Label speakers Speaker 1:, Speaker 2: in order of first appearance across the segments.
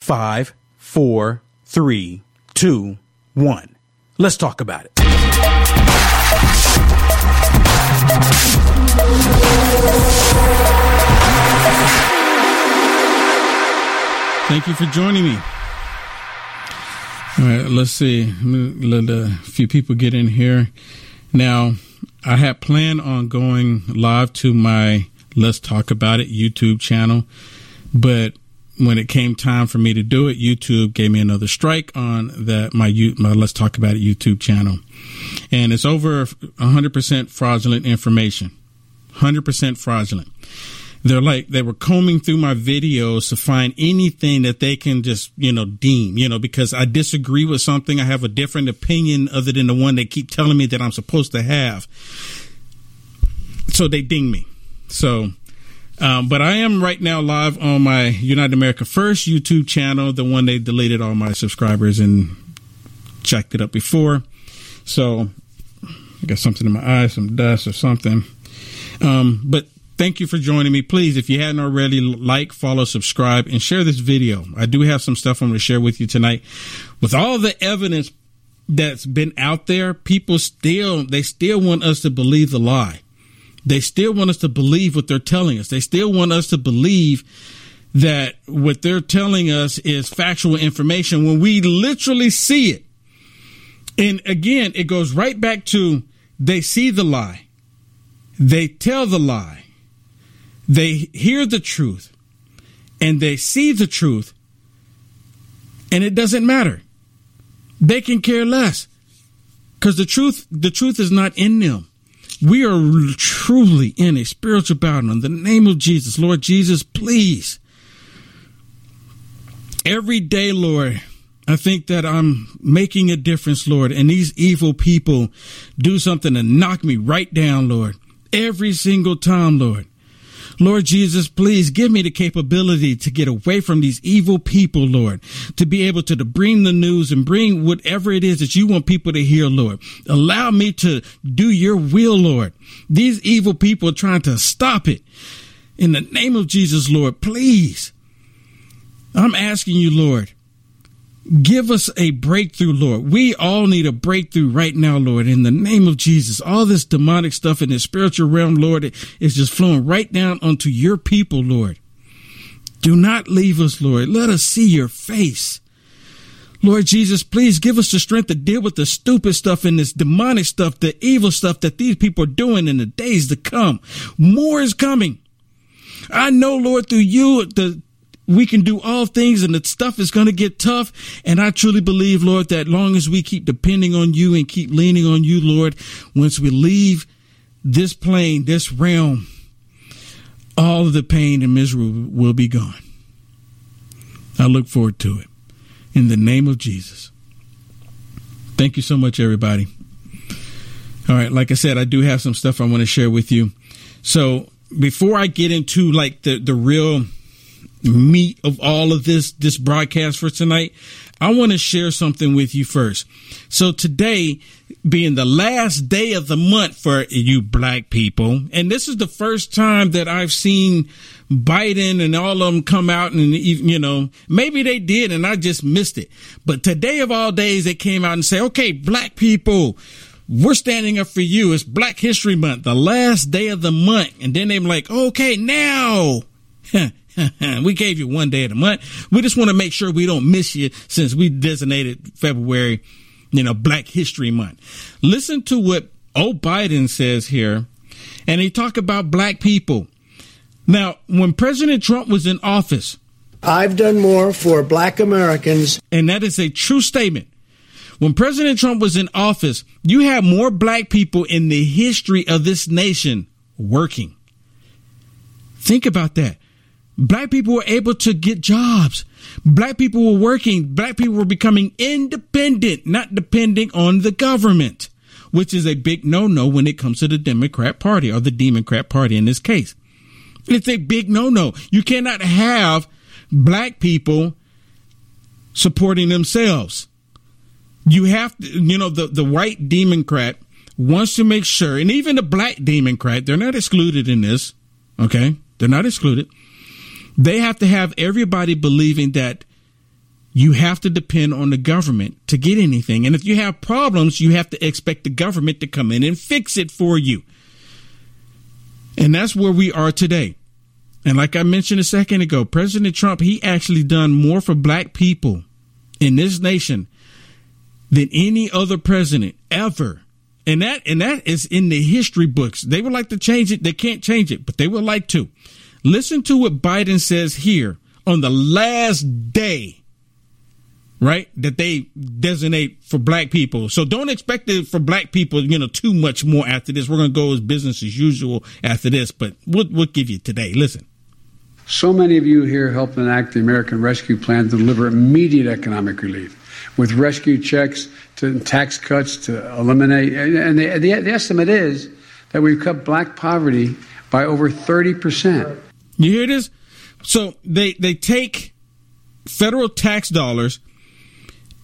Speaker 1: Five, four, three, two, one. Let's talk about it.
Speaker 2: Thank you for joining me. All right, let's see. Let a few people get in here. Now, I had planned on going live to my Let's Talk About It YouTube channel, but when it came time for me to do it, YouTube gave me another strike on that my my Let's Talk About It YouTube channel, and it's over 100% fraudulent information, 100% fraudulent. They're like they were combing through my videos to find anything that they can just you know deem you know because i disagree with something. I have a different opinion other than the one they keep telling me that i'm supposed to have. So they ding me. So um, but i am right now live on my united america first youtube channel the one they deleted all my subscribers and checked it up before so i got something in my eye some dust or something um, but Thank you for joining me. Please, if you hadn't already, like, follow, subscribe, and share this video. I do have some stuff I'm going to share with you tonight. With all the evidence that's been out there, people still, they still want us to believe the lie. They still want us to believe what they're telling us. They still want us to believe that what they're telling us is factual information when we literally see it. And again, it goes right back to they see the lie. They tell the lie they hear the truth and they see the truth, and it doesn't matter. They can care less because the truth, the truth is not in them. We are truly in a spiritual battle. In the name of Jesus, Lord Jesus, please. Every day, Lord, I think that I'm making a difference, Lord, and these evil people do something to knock me right down, Lord. Every single time, Lord. Lord Jesus, please give me the capability to get away from these evil people, Lord, to be able to, to bring the news and bring whatever it is that you want people to hear, Lord. Allow me to do your will, Lord. These evil people are trying to stop it. In the name of Jesus, Lord, please. I'm asking you, Lord, Give us a breakthrough, Lord. We all need a breakthrough right now, Lord, in the name of Jesus. All this demonic stuff in the spiritual realm, Lord, is just flowing right down onto your people, Lord. Do not leave us, Lord. Let us see your face. Lord Jesus, please give us the strength to deal with the stupid stuff and this demonic stuff, the evil stuff that these people are doing in the days to come. More is coming. I know, Lord, through you, the we can do all things and the stuff is going to get tough. And I truly believe, Lord, that long as we keep depending on you and keep leaning on you, Lord, once we leave this plane, this realm, all of the pain and misery will be gone. I look forward to it. In the name of Jesus. Thank you so much, everybody. All right, like I said, I do have some stuff I want to share with you. So before I get into like the, the real meat of all of this this broadcast for tonight, I want to share something with you first. So today being the last day of the month for you black people, and this is the first time that I've seen Biden and all of them come out and you know, maybe they did and I just missed it. But today of all days they came out and say, "Okay, black people, we're standing up for you. It's Black History Month, the last day of the month." And then they're like, "Okay, now we gave you one day of the month. We just want to make sure we don't miss you since we designated February, you know, Black History Month. Listen to what old Biden says here, and he talked about black people. Now, when President Trump was in office,
Speaker 3: I've done more for black Americans.
Speaker 2: And that is a true statement. When President Trump was in office, you had more black people in the history of this nation working. Think about that. Black people were able to get jobs. Black people were working. Black people were becoming independent, not depending on the government, which is a big no no when it comes to the Democrat Party or the Democrat Party in this case. It's a big no no. You cannot have black people supporting themselves. You have to, you know, the, the white Democrat wants to make sure, and even the black Democrat, they're not excluded in this, okay? They're not excluded. They have to have everybody believing that you have to depend on the government to get anything. And if you have problems, you have to expect the government to come in and fix it for you. And that's where we are today. And like I mentioned a second ago, President Trump, he actually done more for black people in this nation than any other president ever. And that and that is in the history books. They would like to change it. They can't change it, but they would like to. Listen to what Biden says here on the last day, right? That they designate for black people. So don't expect it for black people, you know, too much more after this. We're going to go as business as usual after this, but we'll, we'll give you today. Listen.
Speaker 4: So many of you here helped enact the American Rescue Plan to deliver immediate economic relief with rescue checks to tax cuts to eliminate. And the, the, the estimate is that we've cut black poverty by over 30%.
Speaker 2: You hear this? So they, they take federal tax dollars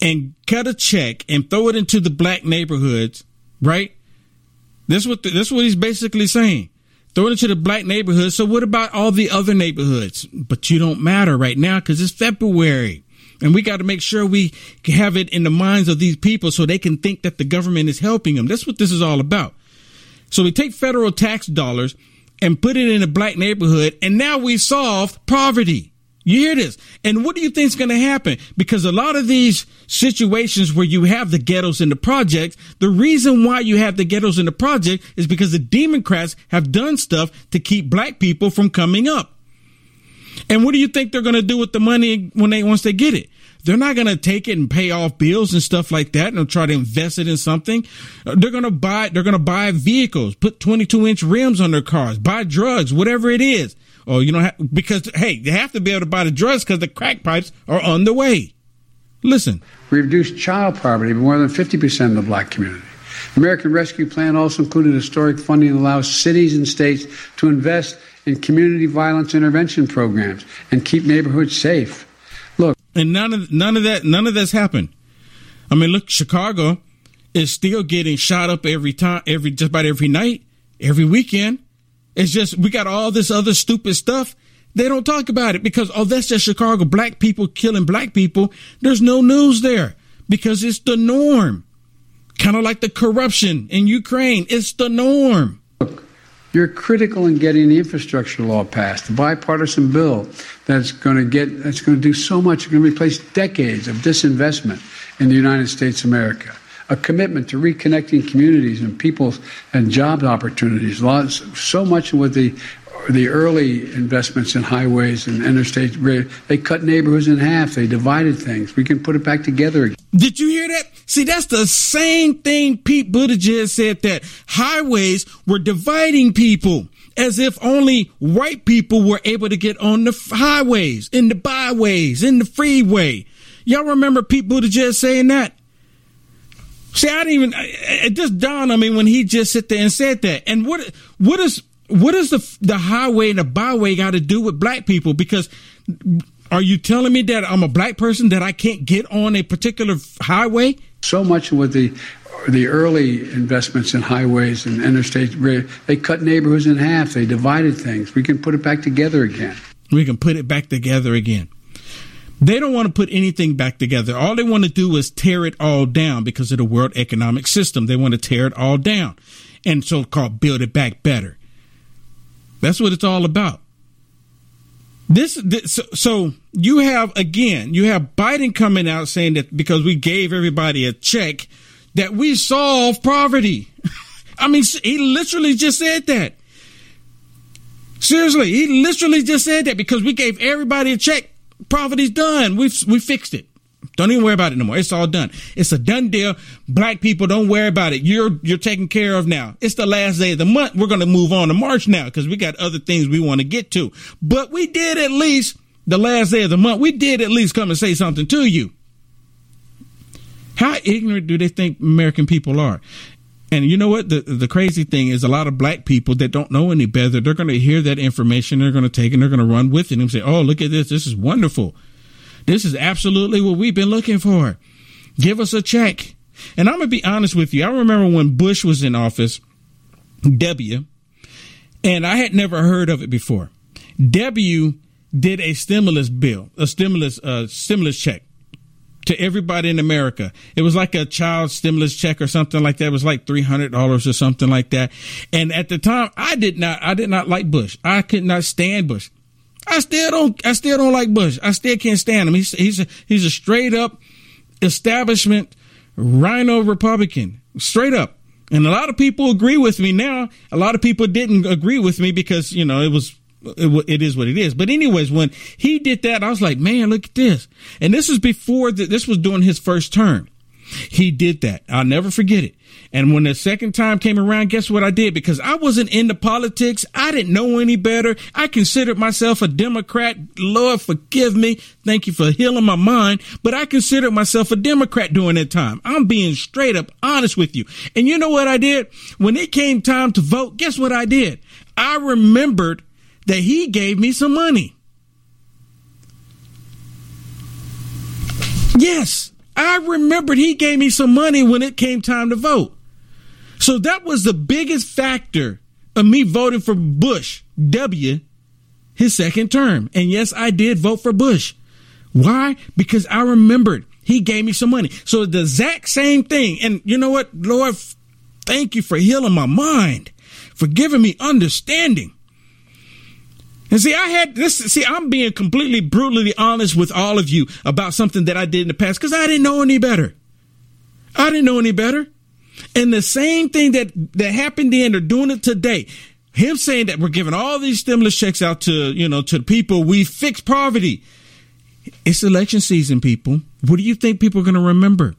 Speaker 2: and cut a check and throw it into the black neighborhoods, right? This what the, this what he's basically saying. Throw it into the black neighborhoods. So what about all the other neighborhoods? But you don't matter right now because it's February. And we got to make sure we have it in the minds of these people so they can think that the government is helping them. That's what this is all about. So we take federal tax dollars and put it in a black neighborhood, and now we solved poverty. You hear this? And what do you think is going to happen? Because a lot of these situations where you have the ghettos and the projects, the reason why you have the ghettos and the project is because the Democrats have done stuff to keep black people from coming up. And what do you think they're going to do with the money when they once they get it? They're not going to take it and pay off bills and stuff like that and try to invest it in something. They're going to buy, they're going to buy vehicles, put 22 inch rims on their cars, buy drugs, whatever it is. Or, you know, because, hey, they have to be able to buy the drugs because the crack pipes are on the way. Listen.
Speaker 4: We reduced child poverty by more than 50% in the black community. The American Rescue Plan also included historic funding that allows cities and states to invest in community violence intervention programs and keep neighborhoods safe.
Speaker 2: And none of none of that none of that's happened. I mean, look, Chicago is still getting shot up every time, every just about every night, every weekend. It's just we got all this other stupid stuff. They don't talk about it because oh, that's just Chicago. Black people killing black people. There's no news there because it's the norm. Kind of like the corruption in Ukraine. It's the norm.
Speaker 4: You're critical in getting the infrastructure law passed, the bipartisan bill that's going to get that's going to do so much. It's going to replace decades of disinvestment in the United States of America. A commitment to reconnecting communities and peoples and job opportunities. Lots, so much with the the early investments in highways and interstates, they cut neighborhoods in half. They divided things. We can put it back together again.
Speaker 2: Did you hear that? See, that's the same thing Pete Buttigieg said that highways were dividing people as if only white people were able to get on the highways, in the byways, in the freeway. Y'all remember Pete Buttigieg saying that? See, I didn't even, it just dawned on me when he just sit there and said that. And what, what is, what does the the highway and the byway got to do with black people? Because are you telling me that I'm a black person that I can't get on a particular highway?
Speaker 4: So much with the the early investments in highways and interstates, they cut neighborhoods in half. They divided things. We can put it back together again.
Speaker 2: We can put it back together again. They don't want to put anything back together. All they want to do is tear it all down because of the world economic system. They want to tear it all down and so called build it back better. That's what it's all about. This, this so, so you have again, you have Biden coming out saying that because we gave everybody a check that we solve poverty. I mean, he literally just said that. Seriously, he literally just said that because we gave everybody a check. Poverty's done. We've we fixed it. Don't even worry about it no more. It's all done. It's a done deal. Black people, don't worry about it. You're you're taken care of now. It's the last day of the month. We're going to move on to March now because we got other things we want to get to. But we did at least the last day of the month. We did at least come and say something to you. How ignorant do they think American people are? And you know what? The the crazy thing is a lot of black people that don't know any better, they're going to hear that information, they're going to take it, and they're going to run with it and say, "Oh, look at this. This is wonderful. This is absolutely what we've been looking for. Give us a check." And I'm going to be honest with you. I remember when Bush was in office, W, and I had never heard of it before. W did a stimulus bill, a stimulus uh, stimulus check to everybody in America. It was like a child stimulus check or something like that. It was like three hundred dollars or something like that. And at the time, I did not, I did not like Bush. I could not stand Bush. I still don't, I still don't like Bush. I still can't stand him. He's he's a, he's a straight up establishment rhino Republican, straight up. And a lot of people agree with me now. A lot of people didn't agree with me because you know it was it, it is what it is. But anyways, when he did that, I was like, man, look at this. And this is before the, this was during his first term. He did that. I'll never forget it. And when the second time came around, guess what I did? Because I wasn't into politics. I didn't know any better. I considered myself a Democrat. Lord, forgive me. Thank you for healing my mind. But I considered myself a Democrat during that time. I'm being straight up honest with you. And you know what I did? When it came time to vote, guess what I did? I remembered that he gave me some money. Yes, I remembered he gave me some money when it came time to vote. So that was the biggest factor of me voting for Bush W his second term. And yes, I did vote for Bush. Why? Because I remembered he gave me some money. So the exact same thing. And you know what, Lord, thank you for healing my mind, for giving me understanding. And see, I had this. See, I'm being completely brutally honest with all of you about something that I did in the past because I didn't know any better. I didn't know any better. And the same thing that that happened then, they're doing it today. Him saying that we're giving all these stimulus checks out to you know to the people. We fix poverty. It's election season, people. What do you think people are going to remember?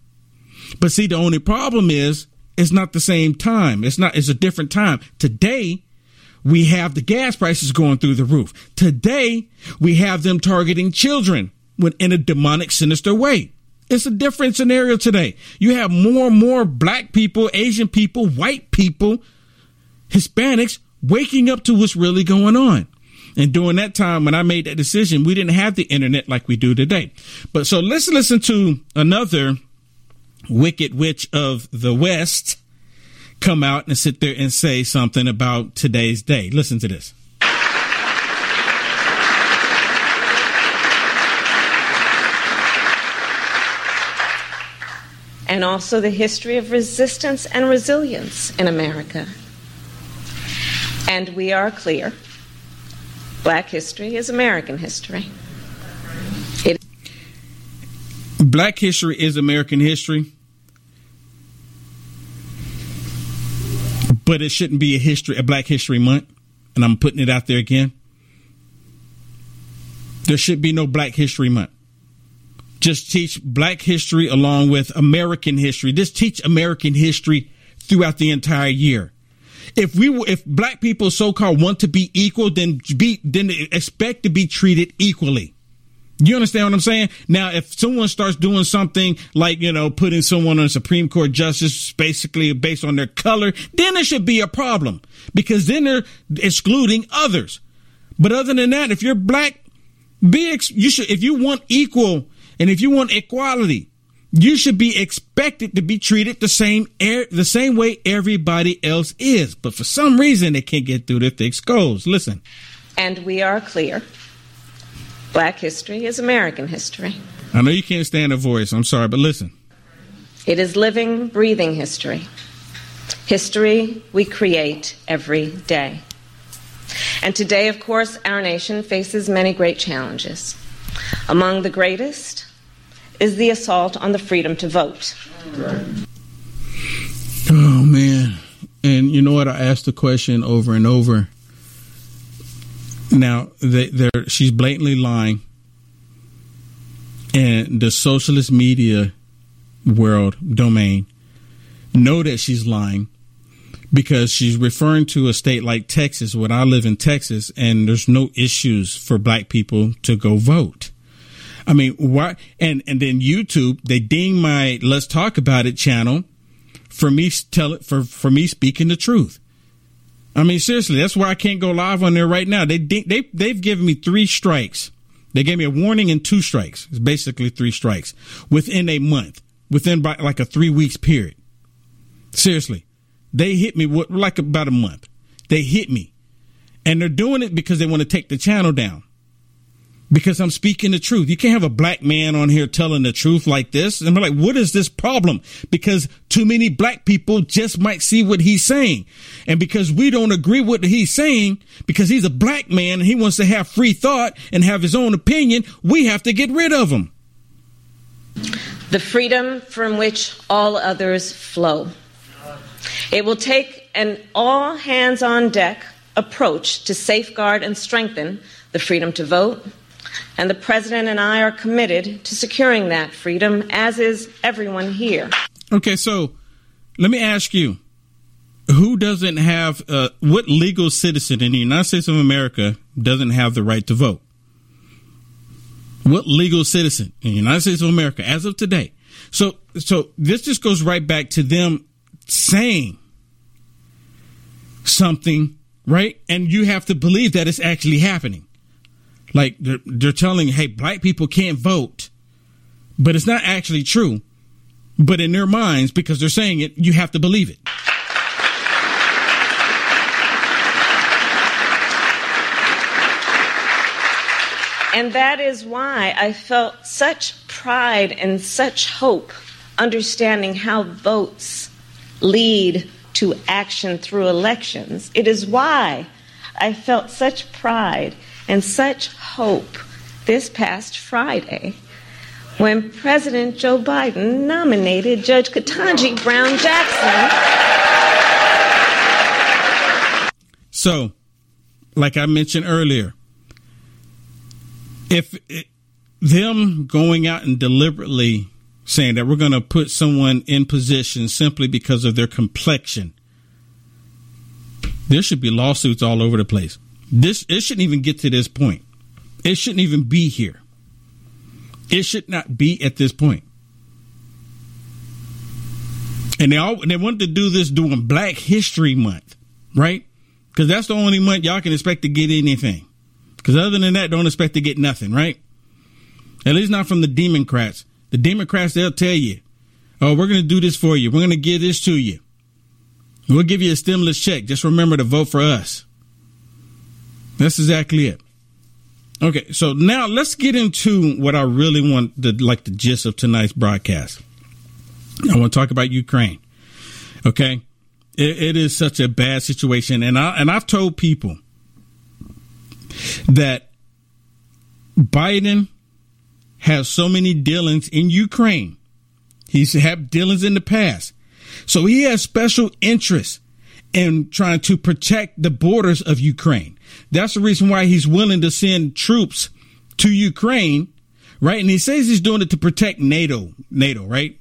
Speaker 2: But see, the only problem is it's not the same time. It's not. It's a different time today we have the gas prices going through the roof. Today, we have them targeting children when in a demonic, sinister way. It's a different scenario today. You have more and more black people, Asian people, white people, Hispanics waking up to what's really going on. And during that time, when I made that decision, we didn't have the internet like we do today. But so let's listen to another wicked witch of the West come out and sit there and say something about today's day. Listen to this.
Speaker 5: And also the history of resistance and resilience in America. And we are clear Black history is American history.
Speaker 2: It- Black history is American history. But it shouldn't be a history, a Black History Month. And I'm putting it out there again. There should be no Black History Month. Just teach Black history along with American history. Just teach American history throughout the entire year. If we if black people so called want to be equal, then be then expect to be treated equally. You understand what I'm saying? Now, if someone starts doing something like, you know, putting someone on Supreme Court justice basically based on their color, then it should be a problem because then they're excluding others. But other than that, if you're black, be, ex- you should, if you want equal and if you want equality, you should be expected to be treated the same air, the same way everybody else is. But for some reason, they can't get through their thick skulls. Listen.
Speaker 5: And we are clear Black history is American history.
Speaker 2: I know you can't stand a voice. I'm sorry, but listen.
Speaker 5: It is living, breathing history. History we create every day. And today, of course, our nation faces many great challenges. Among the greatest is the assault on the freedom to vote.
Speaker 2: Oh, man. And you know what? I asked the question over and over. Now, they, they're, she's blatantly lying. And the socialist media world domain know that she's lying because she's referring to a state like Texas, when I live in Texas, and there's no issues for black people to go vote. I mean, why? And and then YouTube, they ding my "Let's Talk About It" channel for me tell for for me speaking the truth. I mean, seriously, that's why I can't go live on there right now. They they they've given me three strikes. They gave me a warning and two strikes. It's basically three strikes within a month, within like a three weeks period. Seriously. They hit me with like about a month. They hit me. And they're doing it because they want to take the channel down. Because I'm speaking the truth. You can't have a black man on here telling the truth like this. And I'm like, what is this problem? Because too many black people just might see what he's saying. And because we don't agree with what he's saying, because he's a black man and he wants to have free thought and have his own opinion, we have to get rid of him.
Speaker 5: The freedom from which all others flow. It will take an all hands on deck approach to safeguard and strengthen the freedom to vote. And the President and I are committed to securing that freedom, as is everyone here.
Speaker 2: Okay, so let me ask you who doesn't have, uh, what legal citizen in the United States of America doesn't have the right to vote? What legal citizen in the United States of America as of today? So, so this just goes right back to them saying something, right? And you have to believe that it's actually happening. Like they're, they're telling, hey, black people can't vote, but it's not actually true. But in their minds, because they're saying it, you have to believe it.
Speaker 5: And that is why I felt such pride and such hope understanding how votes lead to action through elections. It is why I felt such pride and such hope this past Friday when President Joe Biden nominated Judge Ketanji Brown Jackson.
Speaker 2: So, like I mentioned earlier, if it, them going out and deliberately saying that we're going to put someone in position simply because of their complexion. There should be lawsuits all over the place. This it shouldn't even get to this point. It shouldn't even be here. It should not be at this point. And they all they wanted to do this during Black History Month, right? Because that's the only month y'all can expect to get anything. Because other than that, don't expect to get nothing, right? At least not from the Democrats. The Democrats, they'll tell you, oh, we're going to do this for you. We're going to give this to you. We'll give you a stimulus check. Just remember to vote for us. That's exactly it. Okay, so now let's get into what I really want the like the gist of tonight's broadcast. I want to talk about Ukraine. Okay, it, it is such a bad situation, and I and I've told people that Biden has so many dealings in Ukraine. He's had dealings in the past. So he has special interest in trying to protect the borders of Ukraine. That's the reason why he's willing to send troops to Ukraine, right? And he says he's doing it to protect NATO, NATO, right?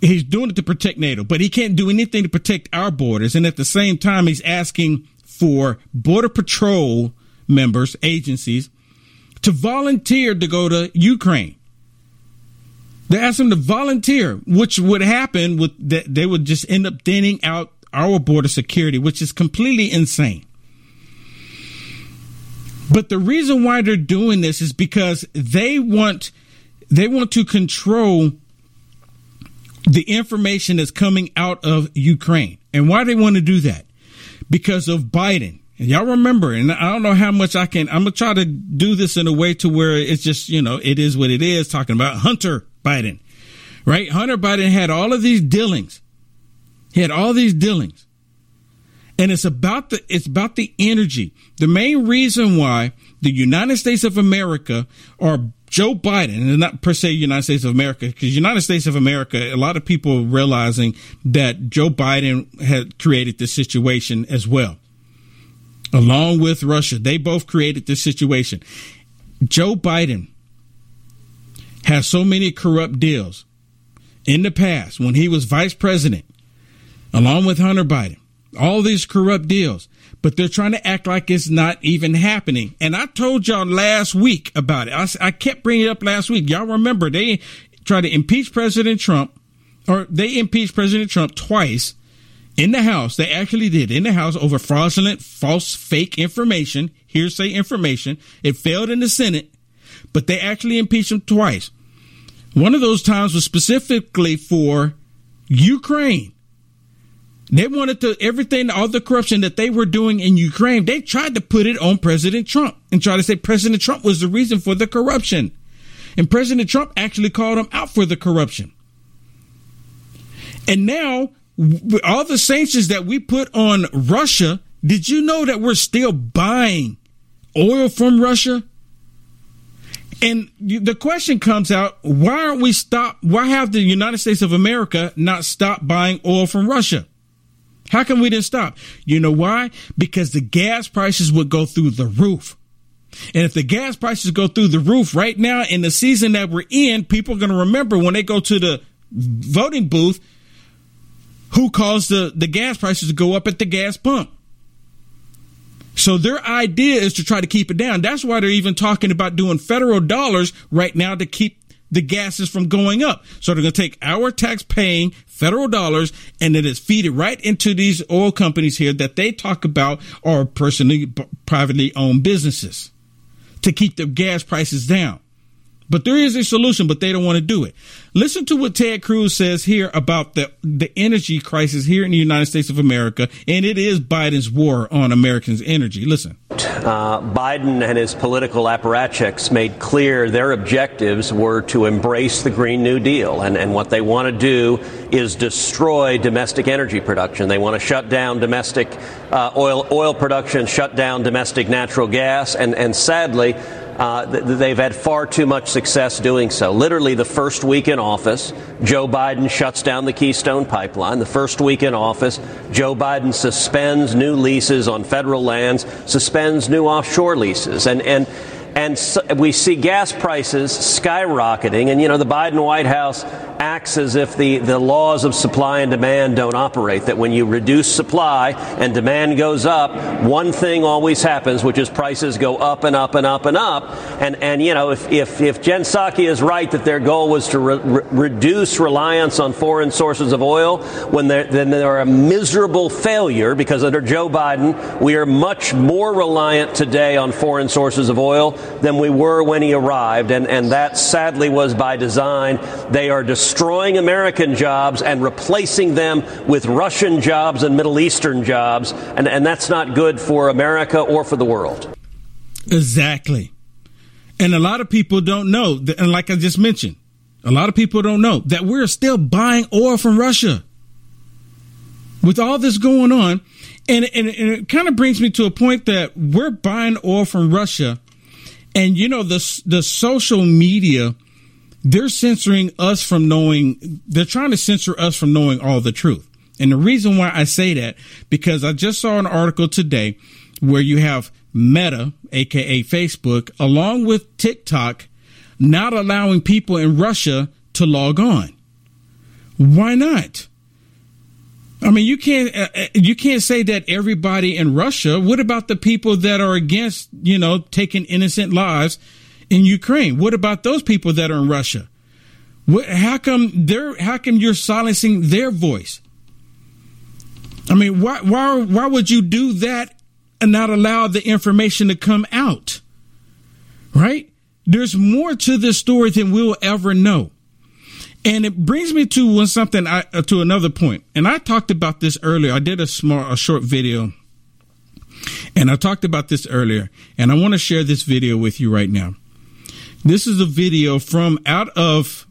Speaker 2: He's doing it to protect NATO, but he can't do anything to protect our borders. And at the same time, he's asking for border patrol members, agencies, to volunteer to go to Ukraine. They asked them to volunteer, which would happen with that they would just end up thinning out our border security, which is completely insane. But the reason why they're doing this is because they want they want to control the information that's coming out of Ukraine. And why they want to do that? Because of Biden. And y'all remember, and I don't know how much I can, I'm going to try to do this in a way to where it's just, you know, it is what it is, talking about Hunter Biden, right? Hunter Biden had all of these dealings. He had all these dealings. And it's about the it's about the energy. The main reason why the United States of America or Joe Biden, and not per se United States of America, because United States of America, a lot of people realizing that Joe Biden had created this situation as well, along with Russia. They both created this situation. Joe Biden has so many corrupt deals in the past when he was vice president, along with Hunter Biden. All these corrupt deals but they're trying to act like it's not even happening. And I told y'all last week about it. I, I kept bringing it up last week. Y'all remember they tried to impeach President Trump, or they impeached President Trump twice in the House. They actually did in the House over fraudulent, false, fake information, hearsay information. It failed in the Senate, but they actually impeached him twice. One of those times was specifically for Ukraine. They wanted to everything, all the corruption that they were doing in Ukraine. They tried to put it on President Trump and try to say President Trump was the reason for the corruption. And President Trump actually called him out for the corruption. And now, all the sanctions that we put on Russia, did you know that we're still buying oil from Russia? And the question comes out, why aren't we stop? Why have the United States of America not stopped buying oil from Russia? How come we didn't stop? You know why? Because the gas prices would go through the roof. And if the gas prices go through the roof right now in the season that we're in, people are going to remember when they go to the voting booth who caused the, the gas prices to go up at the gas pump. So their idea is to try to keep it down. That's why they're even talking about doing federal dollars right now to keep the gases from going up. So they're going to take our tax paying federal dollars and then it is feed it right into these oil companies here that they talk about are personally, privately owned businesses to keep the gas prices down. But there is a solution, but they don't want to do it. Listen to what Ted Cruz says here about the, the energy crisis here in the United States of America, and it is Biden's war on Americans' energy. Listen.
Speaker 6: Uh, Biden and his political apparatchiks made clear their objectives were to embrace the Green New Deal, and, and what they want to do is destroy domestic energy production. They want to shut down domestic uh, oil oil production, shut down domestic natural gas, and, and sadly, uh, they've had far too much success doing so. Literally, the first week in office, Joe Biden shuts down the Keystone Pipeline. The first week in office, Joe Biden suspends new leases on federal lands, suspends new offshore leases, and and and so we see gas prices skyrocketing. And, you know, the Biden White House acts as if the, the laws of supply and demand don't operate, that when you reduce supply and demand goes up, one thing always happens, which is prices go up and up and up and up. And, and you know, if, if, if Jen is right that their goal was to re- re- reduce reliance on foreign sources of oil, when then they're a miserable failure because under Joe Biden, we are much more reliant today on foreign sources of oil than we were when he arrived, and, and that sadly was by design. They are destroying American jobs and replacing them with Russian jobs and Middle Eastern jobs, and, and that's not good for America or for the world.
Speaker 2: Exactly. And a lot of people don't know, that, and like I just mentioned, a lot of people don't know that we're still buying oil from Russia. With all this going on, and, and, and it kind of brings me to a point that we're buying oil from Russia and you know the the social media, they're censoring us from knowing. They're trying to censor us from knowing all the truth. And the reason why I say that because I just saw an article today where you have Meta, aka Facebook, along with TikTok, not allowing people in Russia to log on. Why not? I mean, you can't uh, uh, you can't say that everybody in Russia. What about the people that are against, you know, taking innocent lives in Ukraine? What about those people that are in Russia? What, how come they're how come you're silencing their voice? I mean, why why why would you do that and not allow the information to come out? Right? There's more to this story than we'll ever know. And it brings me to something I, uh, to another point. And I talked about this earlier. I did a small, a short video and I talked about this earlier and I want to share this video with you right now. This is a video from out of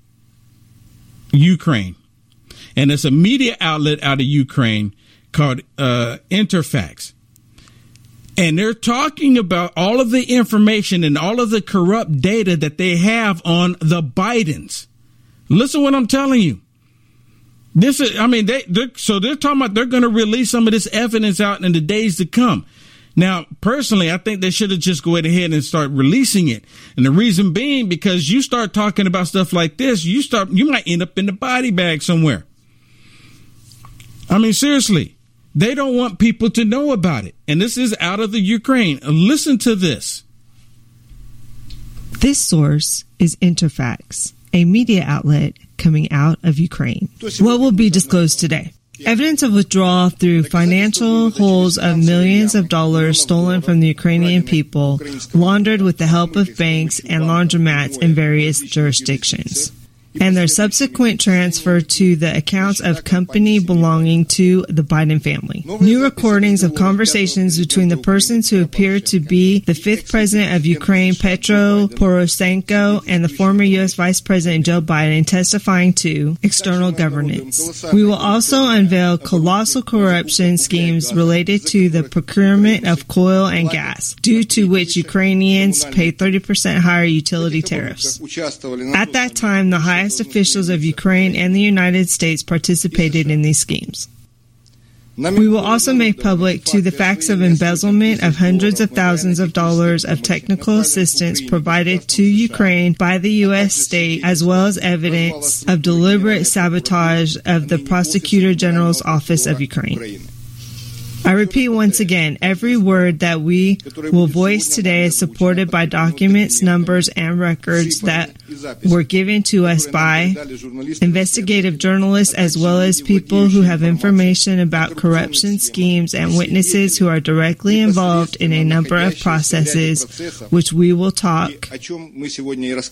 Speaker 2: Ukraine and it's a media outlet out of Ukraine called uh, Interfax. And they're talking about all of the information and all of the corrupt data that they have on the Bidens. Listen what I'm telling you. This is, I mean, they, they're, so they're talking about they're going to release some of this evidence out in the days to come. Now, personally, I think they should have just go ahead and start releasing it. And the reason being because you start talking about stuff like this, you start, you might end up in the body bag somewhere. I mean, seriously, they don't want people to know about it. And this is out of the Ukraine. Listen to this.
Speaker 7: This source is Interfax, a media outlet coming out of Ukraine. What will be disclosed today? Evidence of withdrawal through financial holes of millions of dollars stolen from the Ukrainian people, laundered with the help of banks and laundromats in various jurisdictions and their subsequent transfer to the accounts of company belonging to the Biden family. New recordings of conversations between the persons who appear to be the fifth president of Ukraine, Petro Poroshenko, and the former U.S. Vice President Joe Biden testifying to external governance. We will also unveil colossal corruption schemes related to the procurement of coal and gas, due to which Ukrainians pay 30% higher utility tariffs. At that time, the highest highest officials of Ukraine and the United States participated in these schemes. We will also make public to the facts of embezzlement of hundreds of thousands of dollars of technical assistance provided to Ukraine by the U.S. state, as well as evidence of deliberate sabotage of the Prosecutor General's Office of Ukraine. I repeat once again, every word that we will voice today is supported by documents, numbers, and records that were given to us by investigative journalists as well as people who have information about corruption schemes and witnesses who are directly involved in a number of processes which we will talk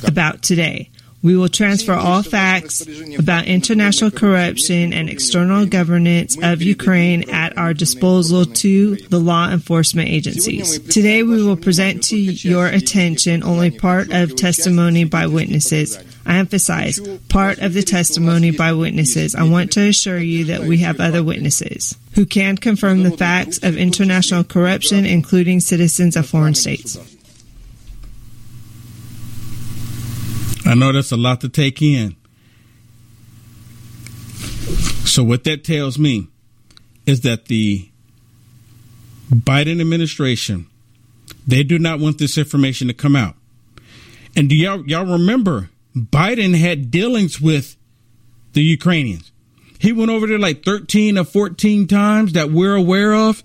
Speaker 7: about today. We will transfer all facts about international corruption and external governance of Ukraine at our disposal to the law enforcement agencies. Today we will present to your attention only part of testimony by witnesses. I emphasize part of the testimony by witnesses. I want to assure you that we have other witnesses who can confirm the facts of international corruption, including citizens of foreign states.
Speaker 2: I know that's a lot to take in. So, what that tells me is that the Biden administration they do not want this information to come out. And do y'all y'all remember Biden had dealings with the Ukrainians? He went over there like 13 or 14 times that we're aware of.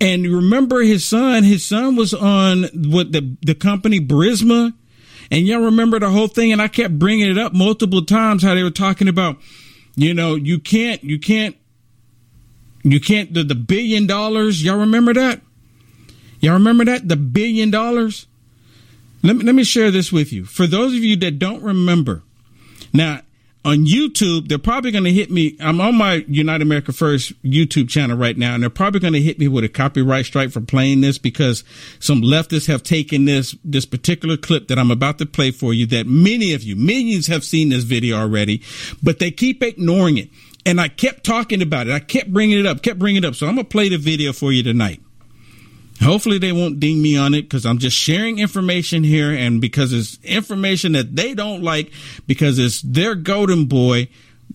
Speaker 2: And remember his son, his son was on what the the company Burisma and y'all remember the whole thing. And I kept bringing it up multiple times how they were talking about, you know, you can't, you can't, you can't, the, the billion dollars. Y'all remember that? Y'all remember that? The billion dollars? Let me, let me share this with you. For those of you that don't remember, now on YouTube, they're probably going to hit me. I'm on my United America First YouTube channel right now, and they're probably going to hit me with a copyright strike for playing this because some leftists have taken this this particular clip that I'm about to play for you. That many of you, millions, have seen this video already, but they keep ignoring it. And I kept talking about it. I kept bringing it up, kept bringing it up. So I'm going to play the video for you tonight. Hopefully they won't ding me on it because I'm just sharing information here and because it's information that they don't like because it's their golden boy,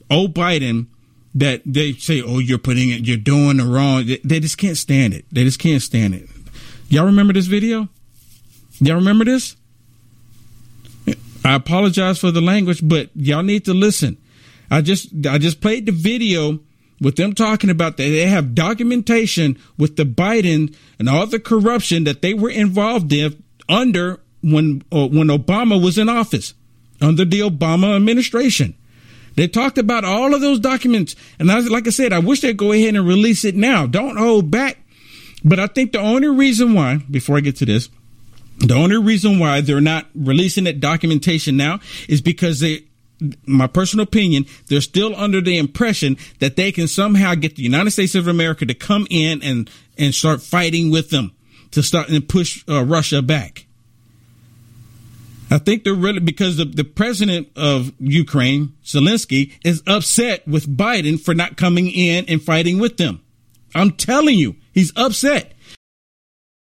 Speaker 2: oh Biden, that they say, oh, you're putting it, you're doing the wrong. They just can't stand it. They just can't stand it. Y'all remember this video? Y'all remember this? I apologize for the language, but y'all need to listen. I just I just played the video with them talking about that they have documentation with the Biden and all the corruption that they were involved in under when uh, when Obama was in office under the Obama administration. They talked about all of those documents, and I, like I said, I wish they'd go ahead and release it now. Don't hold back. But I think the only reason why, before I get to this, the only reason why they're not releasing that documentation now is because they my personal opinion, they're still under the impression that they can somehow get the United States of America to come in and, and start fighting with them to start and push uh, Russia back. I think they're really because the, the president of Ukraine, Zelensky, is upset with Biden for not coming in and fighting with them. I'm telling you, he's upset.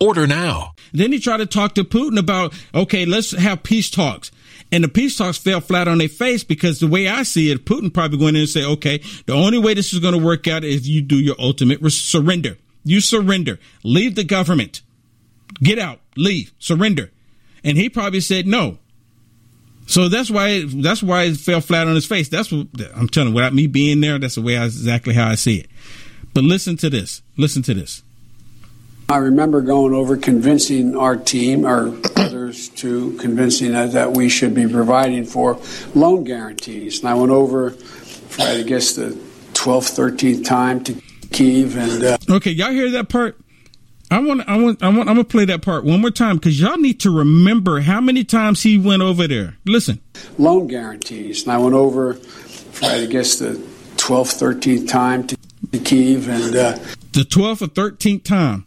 Speaker 8: Order now.
Speaker 2: Then he tried to talk to Putin about, okay, let's have peace talks. And the peace talks fell flat on their face because the way I see it, Putin probably going in and say, okay, the only way this is going to work out is you do your ultimate surrender. You surrender. Leave the government. Get out. Leave. Surrender. And he probably said no. So that's why that's why it fell flat on his face. That's what I'm telling you, without me being there, that's the way I, exactly how I see it. But listen to this. Listen to this.
Speaker 4: I remember going over convincing our team, or others, to convincing us that we should be providing for loan guarantees. And I went over for, I guess, the 12th, 13th time to Kiev. And uh,
Speaker 2: okay, y'all hear that part? I want, I want, I want, I'm gonna play that part one more time because y'all need to remember how many times he went over there. Listen,
Speaker 4: loan guarantees, and I went over for, I guess, the 12th, 13th time to Kiev, and uh,
Speaker 2: the 12th or 13th time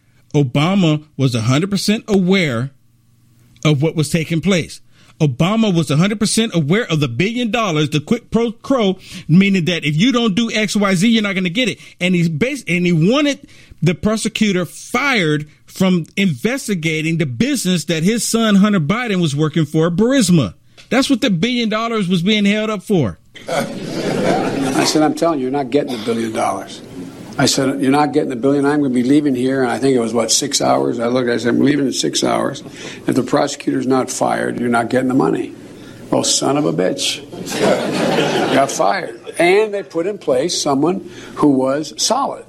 Speaker 2: Obama was 100% aware of what was taking place. Obama was 100% aware of the billion dollars, the quick pro quo, meaning that if you don't do X, Y, Z, you're not going to get it. And he's based, and he wanted the prosecutor fired from investigating the business that his son Hunter Biden was working for, Burisma. That's what the billion dollars was being held up for.
Speaker 4: I said, I'm telling you, you're not getting the billion dollars. I said, You're not getting the billion. I'm going to be leaving here. And I think it was, what, six hours? I looked, I said, I'm leaving in six hours. If the prosecutor's not fired, you're not getting the money. Well, son of a bitch. Got fired. And they put in place someone who was solid.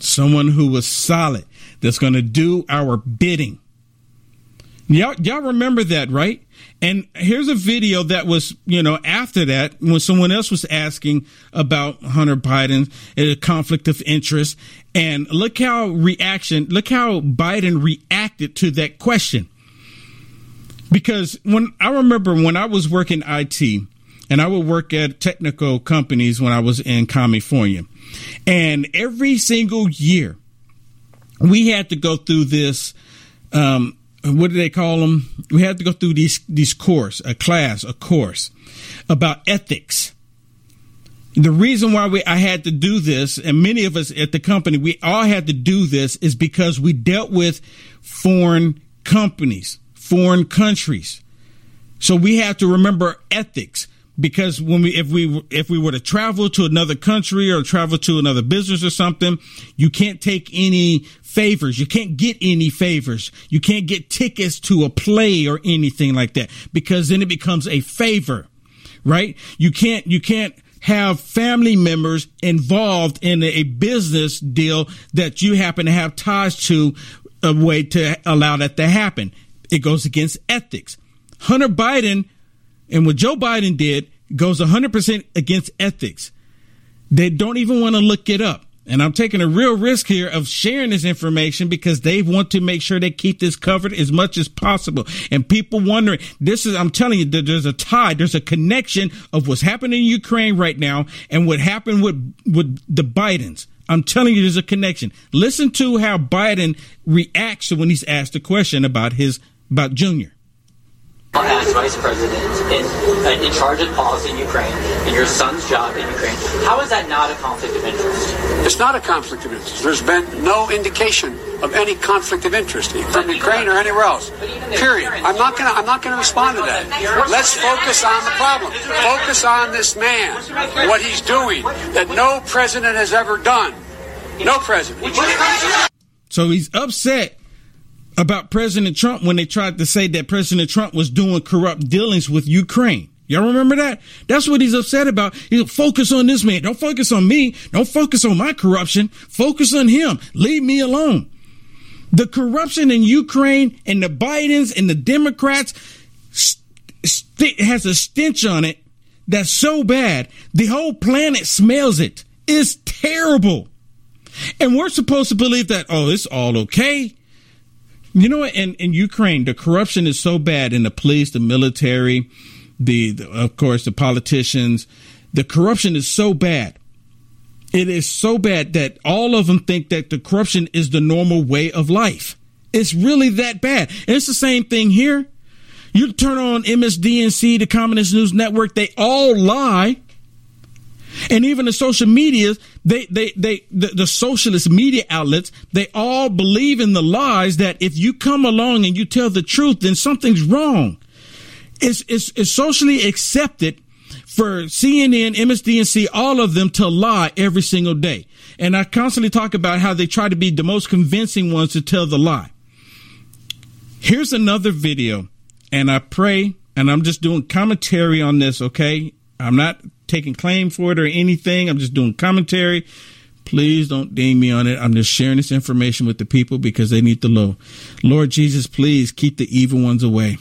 Speaker 2: Someone who was solid, that's going to do our bidding. Y'all, y'all remember that, right? And here's a video that was, you know, after that, when someone else was asking about Hunter Biden, a conflict of interest. And look how reaction, look how Biden reacted to that question. Because when I remember when I was working IT and I would work at technical companies when I was in California, and every single year we had to go through this um, Uh, what do they call them? We had to go through these these course, a class, a course about ethics. The reason why we I had to do this, and many of us at the company, we all had to do this, is because we dealt with foreign companies, foreign countries. So we have to remember ethics because when we if we if we were to travel to another country or travel to another business or something you can't take any favors. You can't get any favors. You can't get tickets to a play or anything like that because then it becomes a favor right? You can't you can't have family members involved in a business deal that you happen to have ties to a way to allow that to happen. It goes against ethics. Hunter biden and what Joe Biden did goes 100% against ethics. They don't even want to look it up. And I'm taking a real risk here of sharing this information because they want to make sure they keep this covered as much as possible. And people wondering, this is, I'm telling you, there's a tie, there's a connection of what's happening in Ukraine right now and what happened with, with the Bidens. I'm telling you, there's a connection. Listen to how Biden reacts when he's asked a question about his, about Junior
Speaker 9: as vice president in, uh, in charge of policy in Ukraine and your son's job in Ukraine, how is that not a conflict of interest?
Speaker 4: It's not a conflict of interest. There's been no indication of any conflict of interest from Ukraine or anywhere else. Period. I'm not to. I'm not going to respond to that. Let's focus on the problem. Focus on this man, what he's doing that no president has ever done. No president.
Speaker 2: So he's upset about President Trump when they tried to say that President Trump was doing corrupt dealings with Ukraine. Y'all remember that? That's what he's upset about. He'll focus on this man. Don't focus on me. Don't focus on my corruption. Focus on him. Leave me alone. The corruption in Ukraine and the Bidens and the Democrats st- has a stench on it that's so bad. The whole planet smells it. It's terrible. And we're supposed to believe that, oh, it's all okay. You know what? In, in Ukraine, the corruption is so bad in the police, the military, the, the of course, the politicians. The corruption is so bad. It is so bad that all of them think that the corruption is the normal way of life. It's really that bad. And it's the same thing here. You turn on MSDNC, the Communist News Network, they all lie. And even the social media, they, they, they, the, the, socialist media outlets, they all believe in the lies that if you come along and you tell the truth, then something's wrong. It's, it's, it's socially accepted for CNN, MSDNC, all of them to lie every single day. And I constantly talk about how they try to be the most convincing ones to tell the lie. Here's another video, and I pray, and I'm just doing commentary on this, okay? I'm not taking claim for it or anything. I'm just doing commentary. Please don't ding me on it. I'm just sharing this information with the people because they need the know. Lord Jesus, please keep the evil ones away.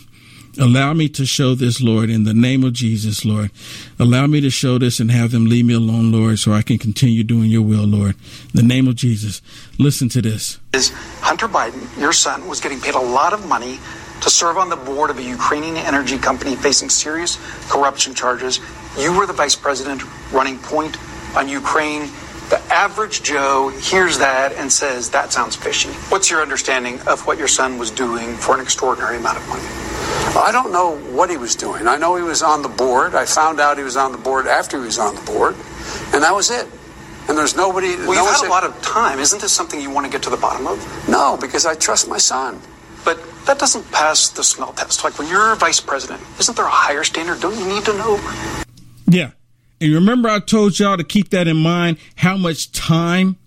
Speaker 2: Allow me to show this, Lord, in the name of Jesus, Lord. Allow me to show this and have them leave me alone, Lord, so I can continue doing your will, Lord. In the name of Jesus. Listen to this.
Speaker 10: Is Hunter Biden, your son, was getting paid a lot of money to serve on the board of a Ukrainian energy company facing serious corruption charges. You were the vice president running point on Ukraine. The average Joe hears that and says, that sounds fishy. What's your understanding of what your son was doing for an extraordinary amount of money?
Speaker 11: I don't know what he was doing. I know he was on the board. I found out he was on the board after he was on the board, and that was it. And there's nobody.
Speaker 10: Well,
Speaker 11: no
Speaker 10: you've had a lot of time. Isn't this something you want to get to the bottom of?
Speaker 11: No, because I trust my son.
Speaker 10: But that doesn't pass the smell test. Like when you're vice president, isn't there a higher standard? Don't you need to know?
Speaker 2: Yeah. And remember, I told y'all to keep that in mind. How much time?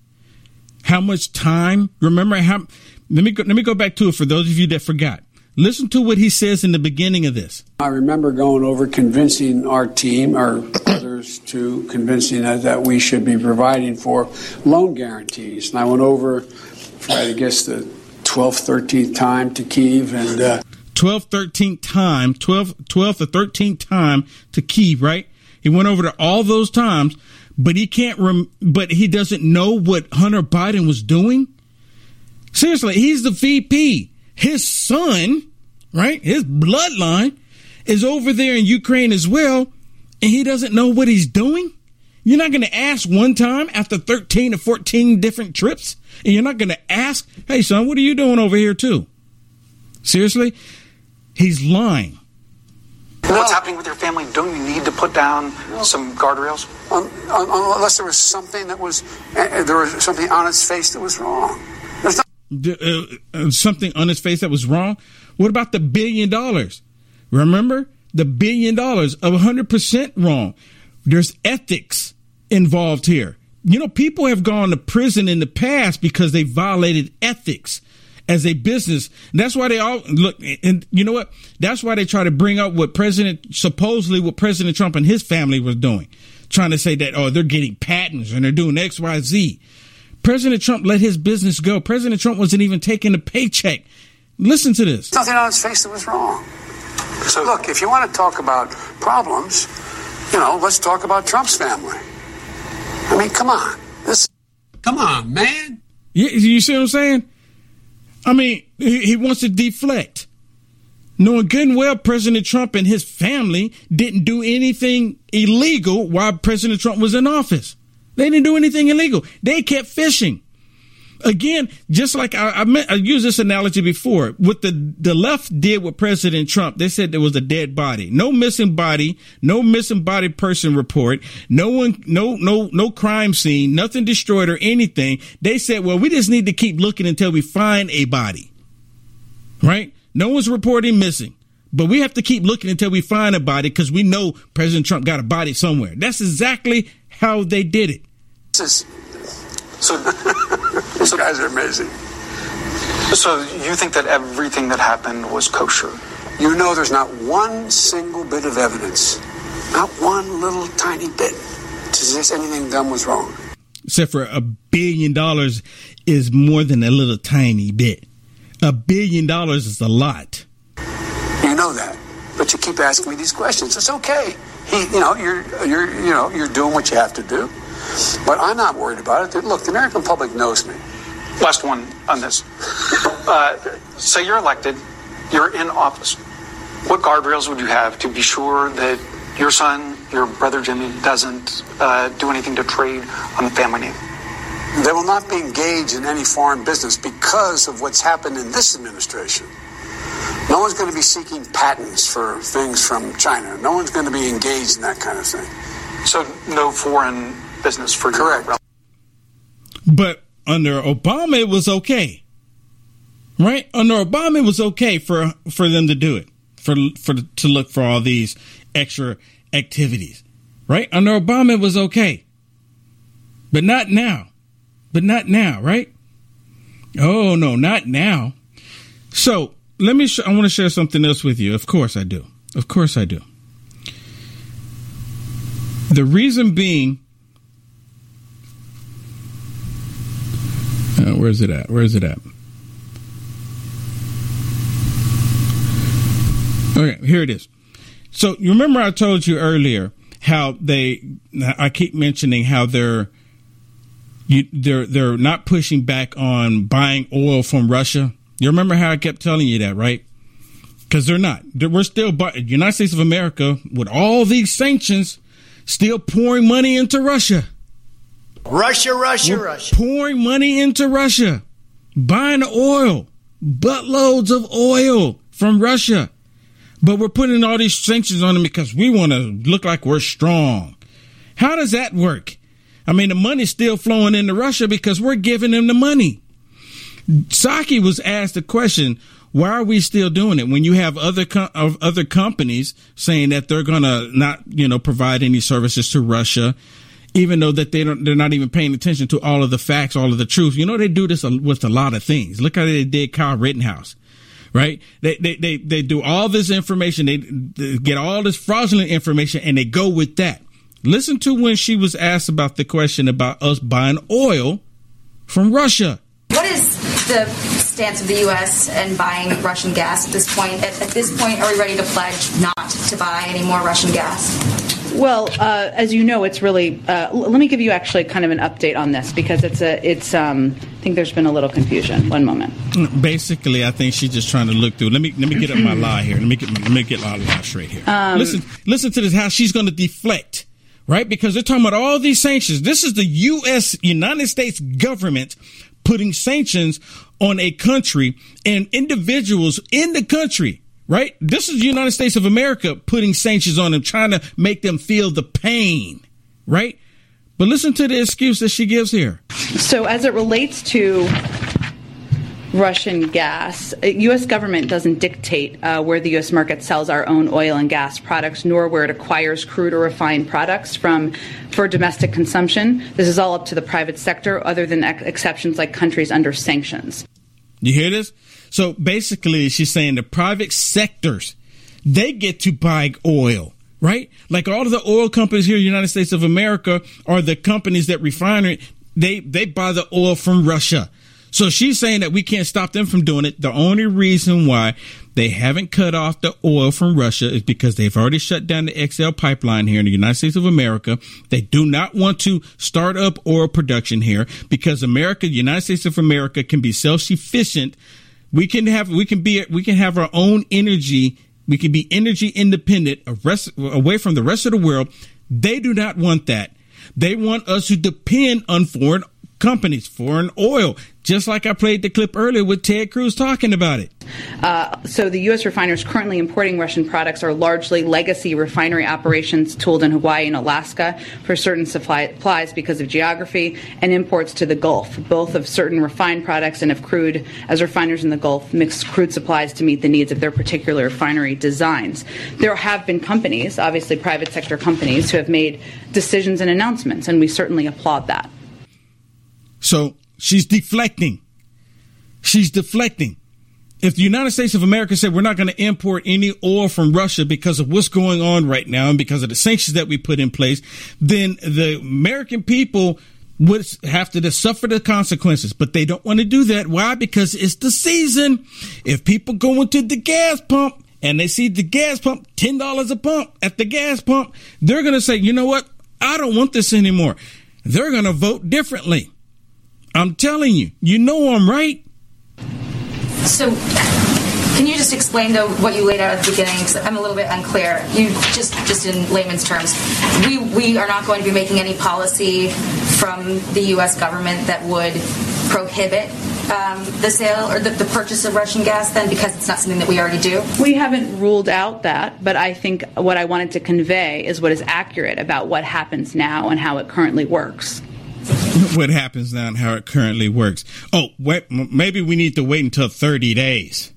Speaker 2: How much time? Remember how? Let me go, let me go back to it for those of you that forgot. Listen to what he says in the beginning of this.
Speaker 11: I remember going over convincing our team, or others, to convincing us that we should be providing for loan guarantees. And I went over, for, I guess, the 12th, 13th time to Kiev and. Uh,
Speaker 2: 12th, 13th time, 12th, 12th or 13th time to Kiev, right? He went over to all those times, but he can't, rem- but he doesn't know what Hunter Biden was doing. Seriously, he's the VP his son, right, his bloodline is over there in Ukraine as well, and he doesn't know what he's doing? You're not going to ask one time after 13 or 14 different trips, and you're not going to ask, hey, son, what are you doing over here, too? Seriously? He's lying.
Speaker 10: What's happening with your family? Don't you need to put down some guardrails?
Speaker 11: Um, unless there was something that was, uh, there was something on his face that was wrong.
Speaker 2: Uh, uh, something on his face that was wrong? What about the billion dollars? Remember the billion dollars of 100% wrong. There's ethics involved here. You know, people have gone to prison in the past because they violated ethics as a business. And that's why they all look, and you know what? That's why they try to bring up what President, supposedly what President Trump and his family was doing, trying to say that, oh, they're getting patents and they're doing X, Y, Z. President Trump let his business go. President Trump wasn't even taking a paycheck. Listen to this.
Speaker 11: Nothing on his face that was wrong. So look, if you want to talk about problems, you know, let's talk about Trump's family. I mean, come on. This
Speaker 12: Come on, man.
Speaker 2: You, you see what I'm saying? I mean, he, he wants to deflect. Knowing good and well President Trump and his family didn't do anything illegal while President Trump was in office. They didn't do anything illegal. They kept fishing. Again, just like I, I, meant, I used this analogy before, what the, the left did with President Trump, they said there was a dead body. No missing body, no missing body person report, no one, no, no, no crime scene, nothing destroyed or anything. They said, well, we just need to keep looking until we find a body. Right? No one's reporting missing. But we have to keep looking until we find a body because we know President Trump got a body somewhere. That's exactly how they did it.
Speaker 11: So these guys are amazing.
Speaker 10: So you think that everything that happened was kosher?
Speaker 11: You know there's not one single bit of evidence, not one little tiny bit, to suggest anything done was wrong.
Speaker 2: Except for a billion dollars is more than a little tiny bit. A billion dollars is a lot.
Speaker 11: You know that, but you keep asking me these questions. It's okay. He, you know, you're you're you know you're doing what you have to do, but I'm not worried about it. Look, the American public knows me.
Speaker 10: Last one on this. Uh, say you're elected, you're in office. What guardrails would you have to be sure that your son, your brother Jimmy, doesn't uh, do anything to trade on the family name?
Speaker 11: They will not be engaged in any foreign business because of what's happened in this administration. No one's going to be seeking patents for things from China. No one's going to be engaged in that kind of thing.
Speaker 10: So no foreign business for
Speaker 11: correct.
Speaker 2: But under Obama, it was okay, right? Under Obama, it was okay for for them to do it, for for to look for all these extra activities, right? Under Obama, it was okay, but not now, but not now, right? Oh no, not now. So let me. Sh- I want to share something else with you. Of course, I do. Of course, I do. The reason being Uh, where's it at? Where's it at? Okay, here it is. So you remember I told you earlier how they I keep mentioning how they're you, they're they're not pushing back on buying oil from Russia. You remember how I kept telling you that, right? Because they're not. They're, we're still, but United States of America, with all these sanctions, still pouring money into Russia.
Speaker 13: Russia, Russia,
Speaker 2: We're
Speaker 13: Russia.
Speaker 2: pouring money into Russia, buying oil, buttloads of oil from Russia. But we're putting all these sanctions on them because we want to look like we're strong. How does that work? I mean, the money's still flowing into Russia because we're giving them the money. Psaki was asked the question, why are we still doing it when you have other com- other companies saying that they're going to not, you know, provide any services to Russia? Even though that they don't, they're not even paying attention to all of the facts, all of the truth. You know, they do this with a lot of things. Look how they did Kyle Rittenhouse, right? They, they, they, they do all this information. They, they get all this fraudulent information and they go with that. Listen to when she was asked about the question about us buying oil from Russia.
Speaker 14: What is the stance of the U.S. and buying Russian gas at this point? At, at this point, are we ready to pledge not to buy any more Russian gas?
Speaker 15: Well, uh, as you know, it's really. Uh, let me give you actually kind of an update on this because it's a. It's. Um, I think there's been a little confusion. One moment.
Speaker 2: Basically, I think she's just trying to look through. Let me let me get up my lie here. Let me get let me get my lie straight here.
Speaker 15: Um,
Speaker 2: listen, listen to this. How she's going to deflect, right? Because they're talking about all these sanctions. This is the U.S. United States government putting sanctions on a country and individuals in the country right? This is the United States of America putting sanctions on them, trying to make them feel the pain, right? But listen to the excuse that she gives here.
Speaker 15: So, as it relates to Russian gas, U.S. government doesn't dictate uh, where the U.S. market sells our own oil and gas products, nor where it acquires crude or refined products from for domestic consumption. This is all up to the private sector, other than ex- exceptions like countries under sanctions.
Speaker 2: You hear this? So basically, she's saying the private sectors, they get to buy oil, right? Like all of the oil companies here in the United States of America are the companies that refine it. They, they buy the oil from Russia. So she's saying that we can't stop them from doing it. The only reason why they haven't cut off the oil from Russia is because they've already shut down the XL pipeline here in the United States of America. They do not want to start up oil production here because America, the United States of America can be self-sufficient we can have we can be we can have our own energy. We can be energy independent, away from the rest of the world. They do not want that. They want us to depend on foreign companies, foreign oil, just like I played the clip earlier with Ted Cruz talking about it.
Speaker 15: Uh, so the U.S. refiners currently importing Russian products are largely legacy refinery operations tooled in Hawaii and Alaska for certain supplies because of geography, and imports to the Gulf, both of certain refined products and of crude, as refiners in the Gulf mix crude supplies to meet the needs of their particular refinery designs. There have been companies, obviously private sector companies, who have made decisions and announcements, and we certainly applaud that.
Speaker 2: So she's deflecting. She's deflecting. If the United States of America said we're not going to import any oil from Russia because of what's going on right now and because of the sanctions that we put in place, then the American people would have to suffer the consequences. But they don't want to do that. Why? Because it's the season. If people go into the gas pump and they see the gas pump, $10 a pump at the gas pump, they're going to say, you know what? I don't want this anymore. They're going to vote differently. I'm telling you, you know I'm right.
Speaker 14: So, can you just explain though what you laid out at the beginning? Because I'm a little bit unclear. You just just in layman's terms, we we are not going to be making any policy from the U.S. government that would prohibit um, the sale or the, the, purchase of Russian gas then because it's not something that we already do?
Speaker 15: We haven't ruled out that, but I think what I wanted to convey is what is accurate about what happens now and how it currently works.
Speaker 2: what happens now and how it currently works. Oh, wait, maybe we need to wait until 30 days.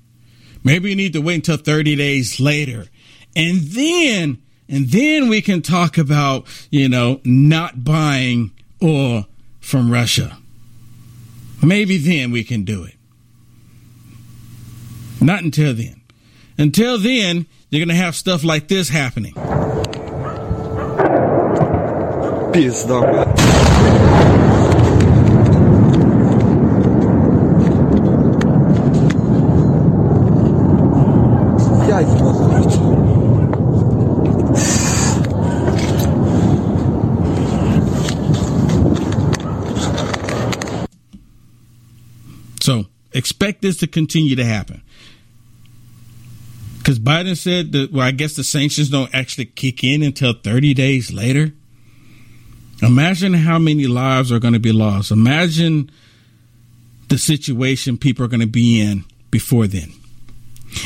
Speaker 2: Maybe we need to wait until 30 days later. And then, and then we can talk about, you know, not buying oil from Russia. Maybe then we can do it. Not until then. Until then, you're going to have stuff like this happening.
Speaker 16: Peace, dog.
Speaker 2: So expect this to continue to happen. Because Biden said that, well, I guess the sanctions don't actually kick in until 30 days later. Imagine how many lives are going to be lost. Imagine the situation people are going to be in before then.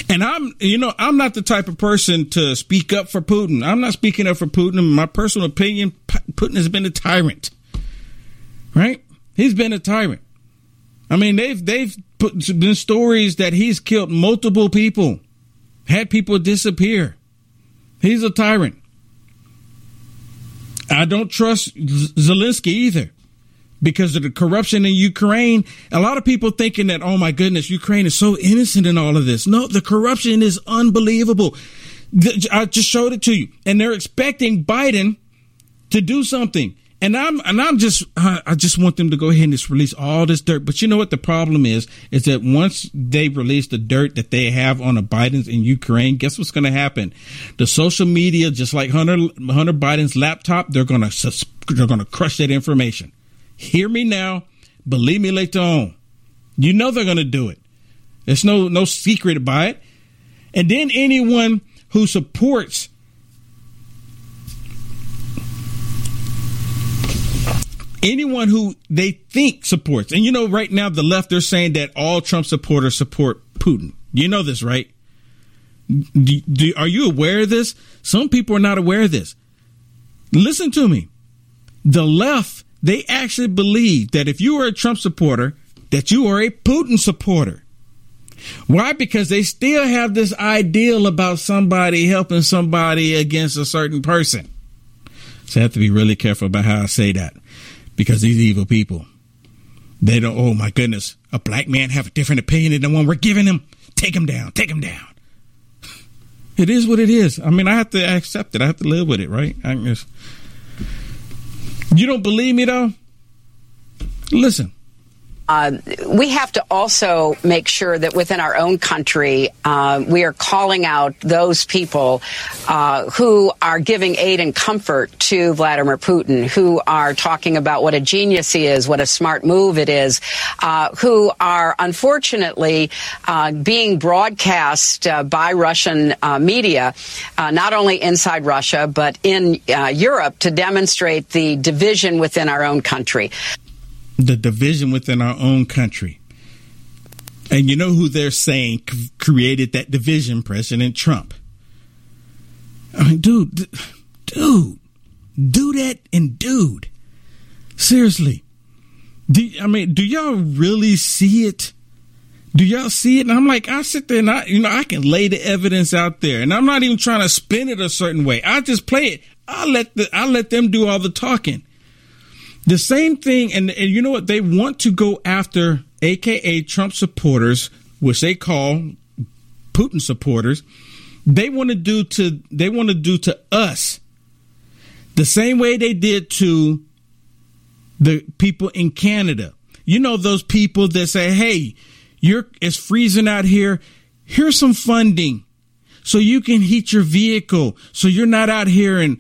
Speaker 2: And I'm, you know, I'm not the type of person to speak up for Putin. I'm not speaking up for Putin. In my personal opinion, Putin has been a tyrant, right? He's been a tyrant. I mean, they've they've put been stories that he's killed multiple people, had people disappear. He's a tyrant. I don't trust Zelensky either because of the corruption in Ukraine. A lot of people thinking that, oh my goodness, Ukraine is so innocent in all of this. No, the corruption is unbelievable. I just showed it to you. And they're expecting Biden to do something. And I'm and I'm just I just want them to go ahead and just release all this dirt. But you know what the problem is? Is that once they release the dirt that they have on the Bidens in Ukraine, guess what's going to happen? The social media, just like Hunter Hunter Biden's laptop, they're going to they're going to crush that information. Hear me now, believe me later on. You know they're going to do it. There's no no secret about it. And then anyone who supports anyone who they think supports, and you know, right now the left they're saying that all Trump supporters support Putin. You know this, right? Do, do, are you aware of this? Some people are not aware of this. Listen to me. The left they actually believe that if you are a Trump supporter, that you are a Putin supporter. Why? Because they still have this ideal about somebody helping somebody against a certain person. So I have to be really careful about how I say that because these evil people, they don't, oh my goodness, a black man have a different opinion than the one we're giving him. Take him down, take him down. It is what it is. I mean, I have to accept it. I have to live with it, right? I just, you don't believe me though? Listen.
Speaker 17: Uh, we have to also make sure that within our own country, uh, we are calling out those people uh, who are giving aid and comfort to Vladimir Putin, who are talking about what a genius he is, what a smart move it is, uh, who are unfortunately uh, being broadcast uh, by Russian media, not only inside Russia, but in Europe to demonstrate the division within our own country
Speaker 2: the division within our own country. And you know who they're saying created that division? President Trump. I mean, dude, dude, do that and dude. Seriously. Do, I mean, do y'all really see it? Do y'all see it? And I'm like, I sit there and I, you know, I can lay the evidence out there, and I'm not even trying to spin it a certain way. I just play it. I let the, I let them do all the talking. The same thing, and, and you know what? They want to go after aka Trump supporters, which they call Putin supporters, they want to do to they want to do to us the same way they did to the people in Canada. You know those people that say, "Hey, you're it's freezing out here. Here's some funding so you can heat your vehicle so you're not out here in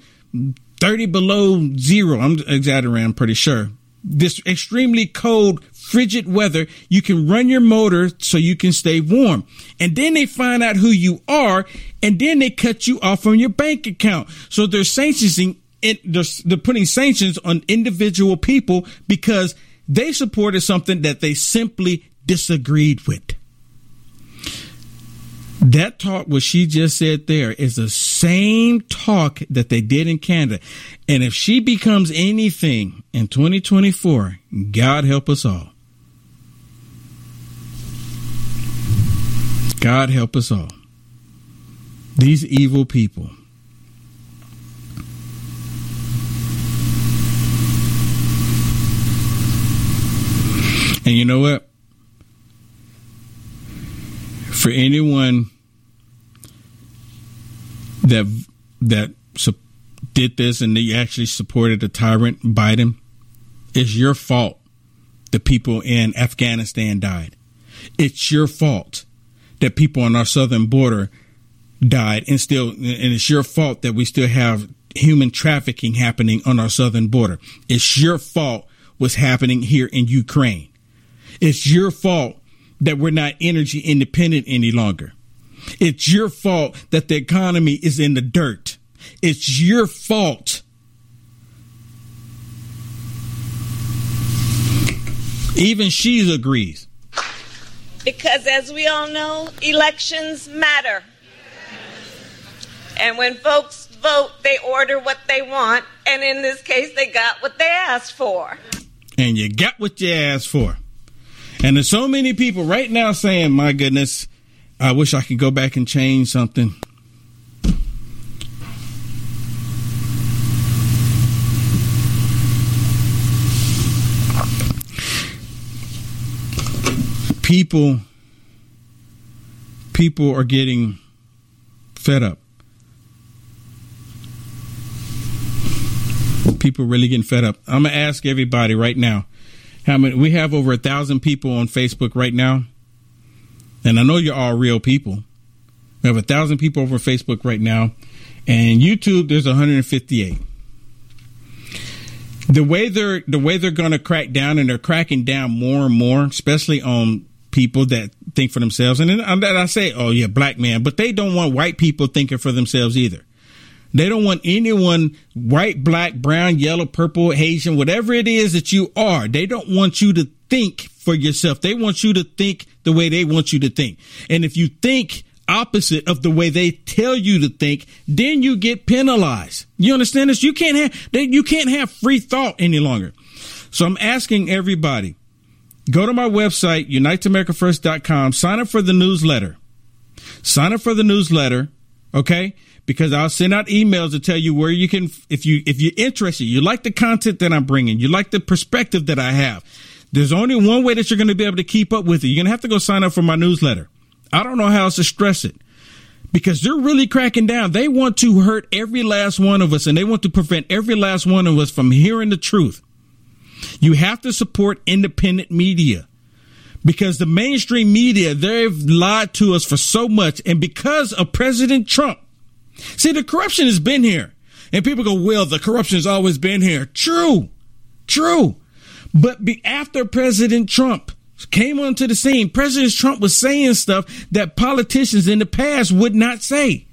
Speaker 2: 30 below zero. I'm exaggerating, I'm pretty sure. This extremely cold, frigid weather, you can run your motor so you can stay warm. And then they find out who you are, and then they cut you off from your bank account. So they're sanctioning, they're, they're putting sanctions on individual people because they supported something that they simply disagreed with. That talk, what she just said there, is the same talk that they did in Canada. And if she becomes anything in 2024, God help us all. God help us all. These evil people. And you know what? For anyone that that su- did this and they actually supported the tyrant Biden, it's your fault. The people in Afghanistan died. It's your fault that people on our southern border died, and still, and it's your fault that we still have human trafficking happening on our southern border. It's your fault what's happening here in Ukraine. It's your fault that we're not energy independent any longer. It's your fault that the economy is in the dirt. It's your fault. Even she agrees.
Speaker 5: Because as we all know, elections matter. And when folks vote, they order what they want. And in this case, they got what they asked for.
Speaker 2: And you got what you asked for. And there's so many people right now saying, my goodness, I wish I could go back and change something. People people are getting fed up. People really getting fed up. I'm gonna ask everybody right now how many we have over a thousand people on Facebook right now. And I know you're all real people. We have a thousand people over Facebook right now. And YouTube, there's 158. The way they're the way they're gonna crack down and they're cracking down more and more, especially on people that think for themselves. And then I say, oh yeah, black man, but they don't want white people thinking for themselves either. They don't want anyone white, black, brown, yellow, purple, Asian, whatever it is that you are. They don't want you to think for yourself. They want you to think the way they want you to think. And if you think opposite of the way they tell you to think, then you get penalized. You understand this? You can't have, you can't have free thought any longer. So I'm asking everybody, go to my website, uniteamericafirst.com, sign up for the newsletter. Sign up for the newsletter. Okay because I'll send out emails to tell you where you can, if you, if you're interested, you like the content that I'm bringing, you like the perspective that I have. There's only one way that you're going to be able to keep up with it. You're going to have to go sign up for my newsletter. I don't know how else to stress it because they're really cracking down. They want to hurt every last one of us and they want to prevent every last one of us from hearing the truth. You have to support independent media because the mainstream media, they've lied to us for so much. And because of President Trump, See, the corruption has been here. And people go, well, the corruption has always been here. True. True. But be, after President Trump came onto the scene, President Trump was saying stuff that politicians in the past would not say.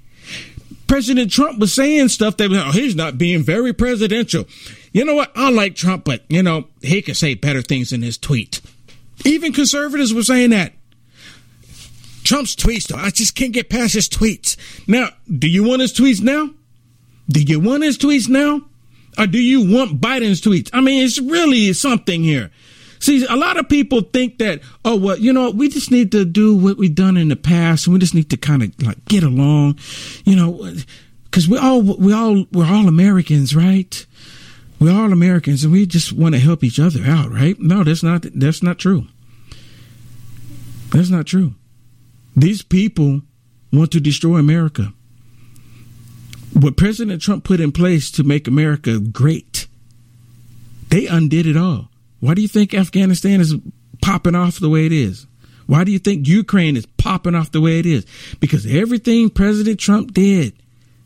Speaker 2: President Trump was saying stuff that oh, he's not being very presidential. You know what? I like Trump, but you know, he could say better things in his tweet. Even conservatives were saying that. Trump's tweets, though. I just can't get past his tweets. Now, do you want his tweets now? Do you want his tweets now? Or do you want Biden's tweets? I mean, it's really something here. See, a lot of people think that, oh, well, you know, we just need to do what we've done in the past and we just need to kind of like get along, you know, because we all, we all, we're all Americans, right? We're all Americans and we just want to help each other out, right? No, that's not, that's not true. That's not true. These people want to destroy America. What President Trump put in place to make America great, they undid it all. Why do you think Afghanistan is popping off the way it is? Why do you think Ukraine is popping off the way it is? Because everything President Trump did,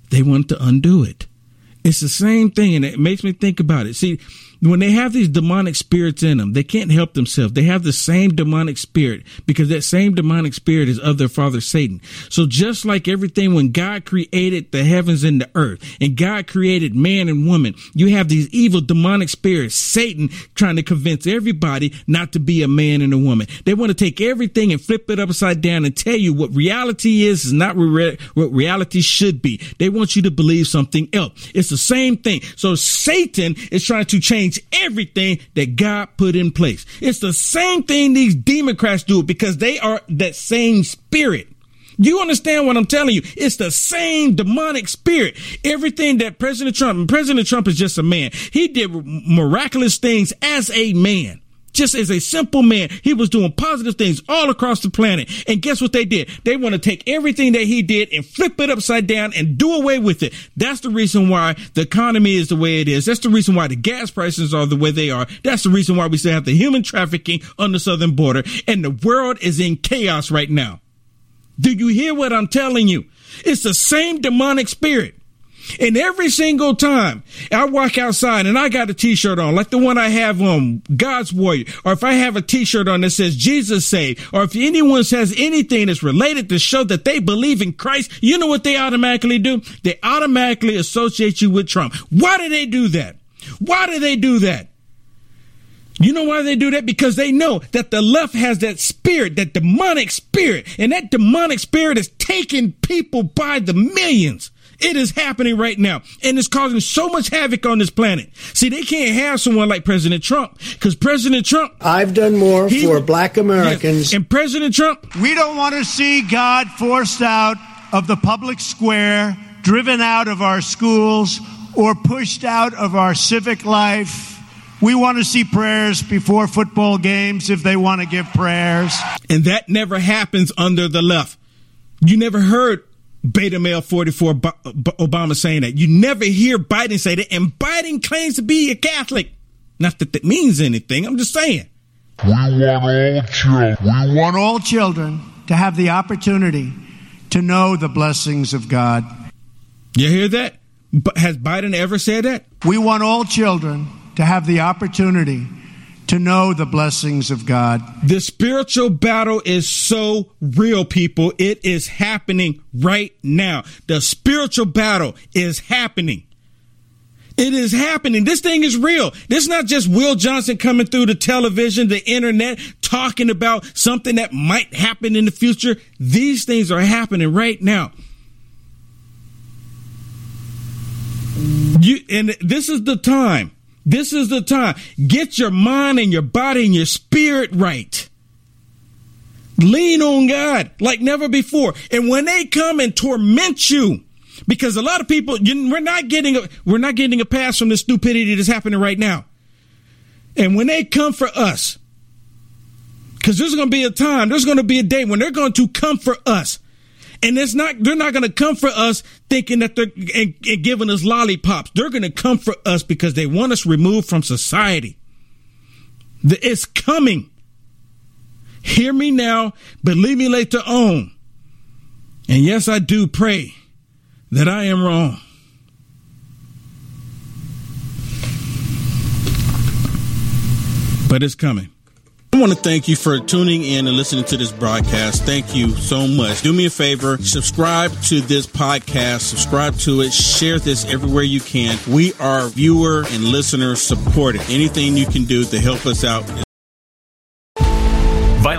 Speaker 2: they want to undo it. It's the same thing, and it makes me think about it. See, when they have these demonic spirits in them, they can't help themselves. They have the same demonic spirit because that same demonic spirit is of their father Satan. So just like everything when God created the heavens and the earth and God created man and woman, you have these evil demonic spirits, Satan trying to convince everybody not to be a man and a woman. They want to take everything and flip it upside down and tell you what reality is is not what reality should be. They want you to believe something else. It's the same thing. So Satan is trying to change change everything that God put in place. It's the same thing these Democrats do because they are that same spirit. You understand what I'm telling you? It's the same demonic spirit. Everything that President Trump, and President Trump is just a man. He did miraculous things as a man. Just as a simple man, he was doing positive things all across the planet. And guess what they did? They want to take everything that he did and flip it upside down and do away with it. That's the reason why the economy is the way it is. That's the reason why the gas prices are the way they are. That's the reason why we still have the human trafficking on the southern border. And the world is in chaos right now. Do you hear what I'm telling you? It's the same demonic spirit. And every single time I walk outside and I got a t-shirt on, like the one I have on God's Warrior, or if I have a t-shirt on that says Jesus saved, or if anyone says anything that's related to show that they believe in Christ, you know what they automatically do? They automatically associate you with Trump. Why do they do that? Why do they do that? You know why they do that? Because they know that the left has that spirit, that demonic spirit, and that demonic spirit is taking people by the millions. It is happening right now, and it's causing so much havoc on this planet. See, they can't have someone like President Trump because President Trump.
Speaker 3: I've done more he, for black Americans.
Speaker 2: Yes, and President Trump.
Speaker 16: We don't want to see God forced out of the public square, driven out of our schools, or pushed out of our civic life. We want to see prayers before football games if they want to give prayers.
Speaker 2: And that never happens under the left. You never heard beta male 44 Obama saying that. You never hear Biden say that. And Biden claims to be a Catholic. Not that that means anything. I'm just saying.
Speaker 16: We want all children. We want all children to have the opportunity to know the blessings of God.
Speaker 2: You hear that? But has Biden ever said that?
Speaker 16: We want all children to have the opportunity to know the blessings of God.
Speaker 2: The spiritual battle is so real, people. It is happening right now. The spiritual battle is happening. It is happening. This thing is real. This is not just Will Johnson coming through the television, the internet, talking about something that might happen in the future. These things are happening right now. You, and this is the time this is the time. Get your mind and your body and your spirit right. Lean on God like never before. And when they come and torment you, because a lot of people, we're not getting a, we're not getting a pass from the stupidity that's happening right now. And when they come for us, because there's going to be a time, there's going to be a day when they're going to come for us. And it's not, they're not going to come for us thinking that they're and, and giving us lollipops. They're going to come for us because they want us removed from society. It's coming. Hear me now, believe me later on. And yes, I do pray that I am wrong. But it's coming. I want to thank you for tuning in and listening to this broadcast. Thank you so much. Do me a favor, subscribe to this podcast, subscribe to it, share this everywhere you can. We are viewer and listener supported. Anything you can do to help us out